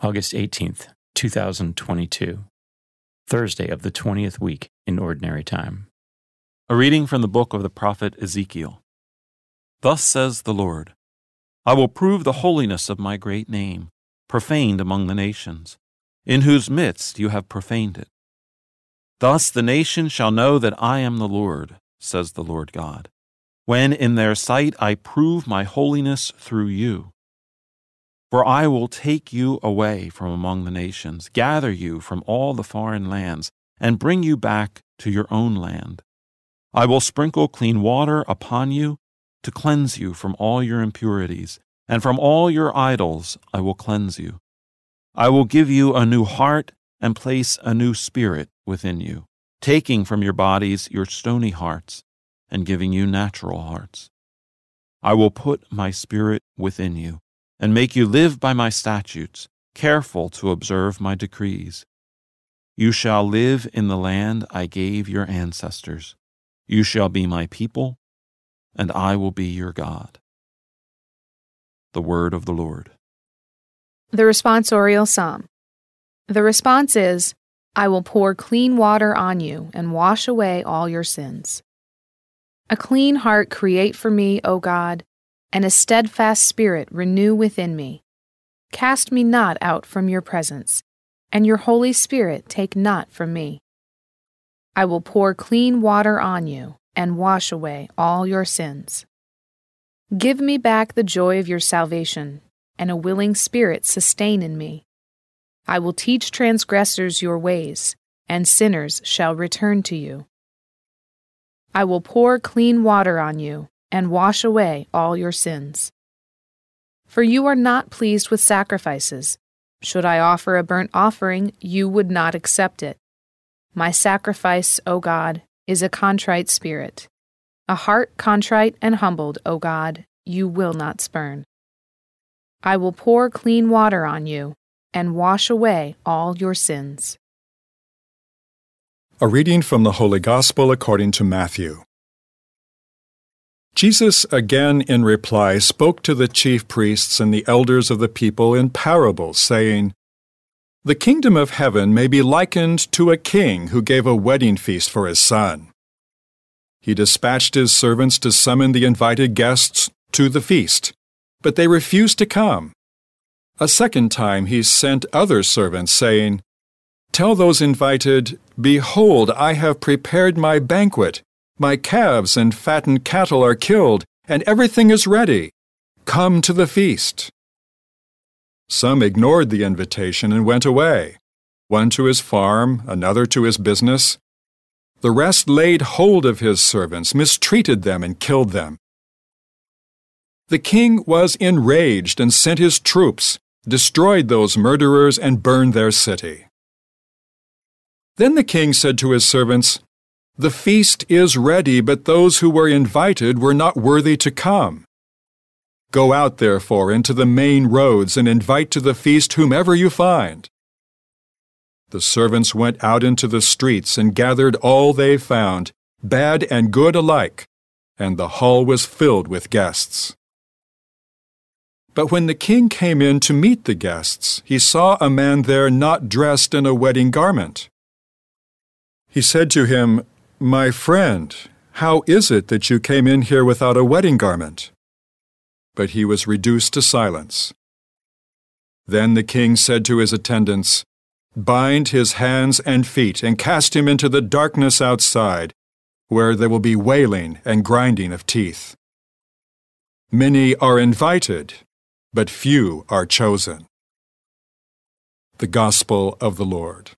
August 18th, 2022, Thursday of the 20th week in Ordinary Time. A reading from the book of the prophet Ezekiel. Thus says the Lord I will prove the holiness of my great name, profaned among the nations, in whose midst you have profaned it. Thus the nations shall know that I am the Lord, says the Lord God, when in their sight I prove my holiness through you. For I will take you away from among the nations, gather you from all the foreign lands, and bring you back to your own land. I will sprinkle clean water upon you to cleanse you from all your impurities, and from all your idols I will cleanse you. I will give you a new heart and place a new spirit within you, taking from your bodies your stony hearts and giving you natural hearts. I will put my spirit within you and make you live by my statutes, careful to observe my decrees. You shall live in the land I gave your ancestors. You shall be my people, and I will be your God. The word of the Lord. The responsorial psalm. The response is, I will pour clean water on you and wash away all your sins. A clean heart create for me, O God, and a steadfast spirit renew within me. Cast me not out from your presence, and your Holy Spirit take not from me. I will pour clean water on you and wash away all your sins. Give me back the joy of your salvation, and a willing spirit sustain in me. I will teach transgressors your ways, and sinners shall return to you. I will pour clean water on you and wash away all your sins. For you are not pleased with sacrifices. Should I offer a burnt offering, you would not accept it. My sacrifice, O God, is a contrite spirit. A heart contrite and humbled, O God, you will not spurn. I will pour clean water on you and wash away all your sins. A reading from the Holy Gospel according to Matthew. Jesus again in reply spoke to the chief priests and the elders of the people in parables, saying, The kingdom of heaven may be likened to a king who gave a wedding feast for his son. He dispatched his servants to summon the invited guests to the feast, but they refused to come. A second time he sent other servants, saying, Tell those invited, Behold, I have prepared my banquet my calves and fattened cattle are killed, and everything is ready. Come to the feast. Some ignored the invitation and went away, one to his farm, another to his business. The rest laid hold of his servants, mistreated them, and killed them. The king was enraged and sent his troops, destroyed those murderers, and burned their city. Then the king said to his servants, the feast is ready, but those who were invited were not worthy to come. Go out, therefore, into the main roads and invite to the feast whomever you find. The servants went out into the streets and gathered all they found, bad and good alike, and the hall was filled with guests. But when the king came in to meet the guests, he saw a man there not dressed in a wedding garment. He said to him, my friend, how is it that you came in here without a wedding garment? But he was reduced to silence. Then the king said to his attendants, Bind his hands and feet and cast him into the darkness outside, where there will be wailing and grinding of teeth. Many are invited, but few are chosen. The Gospel of the Lord.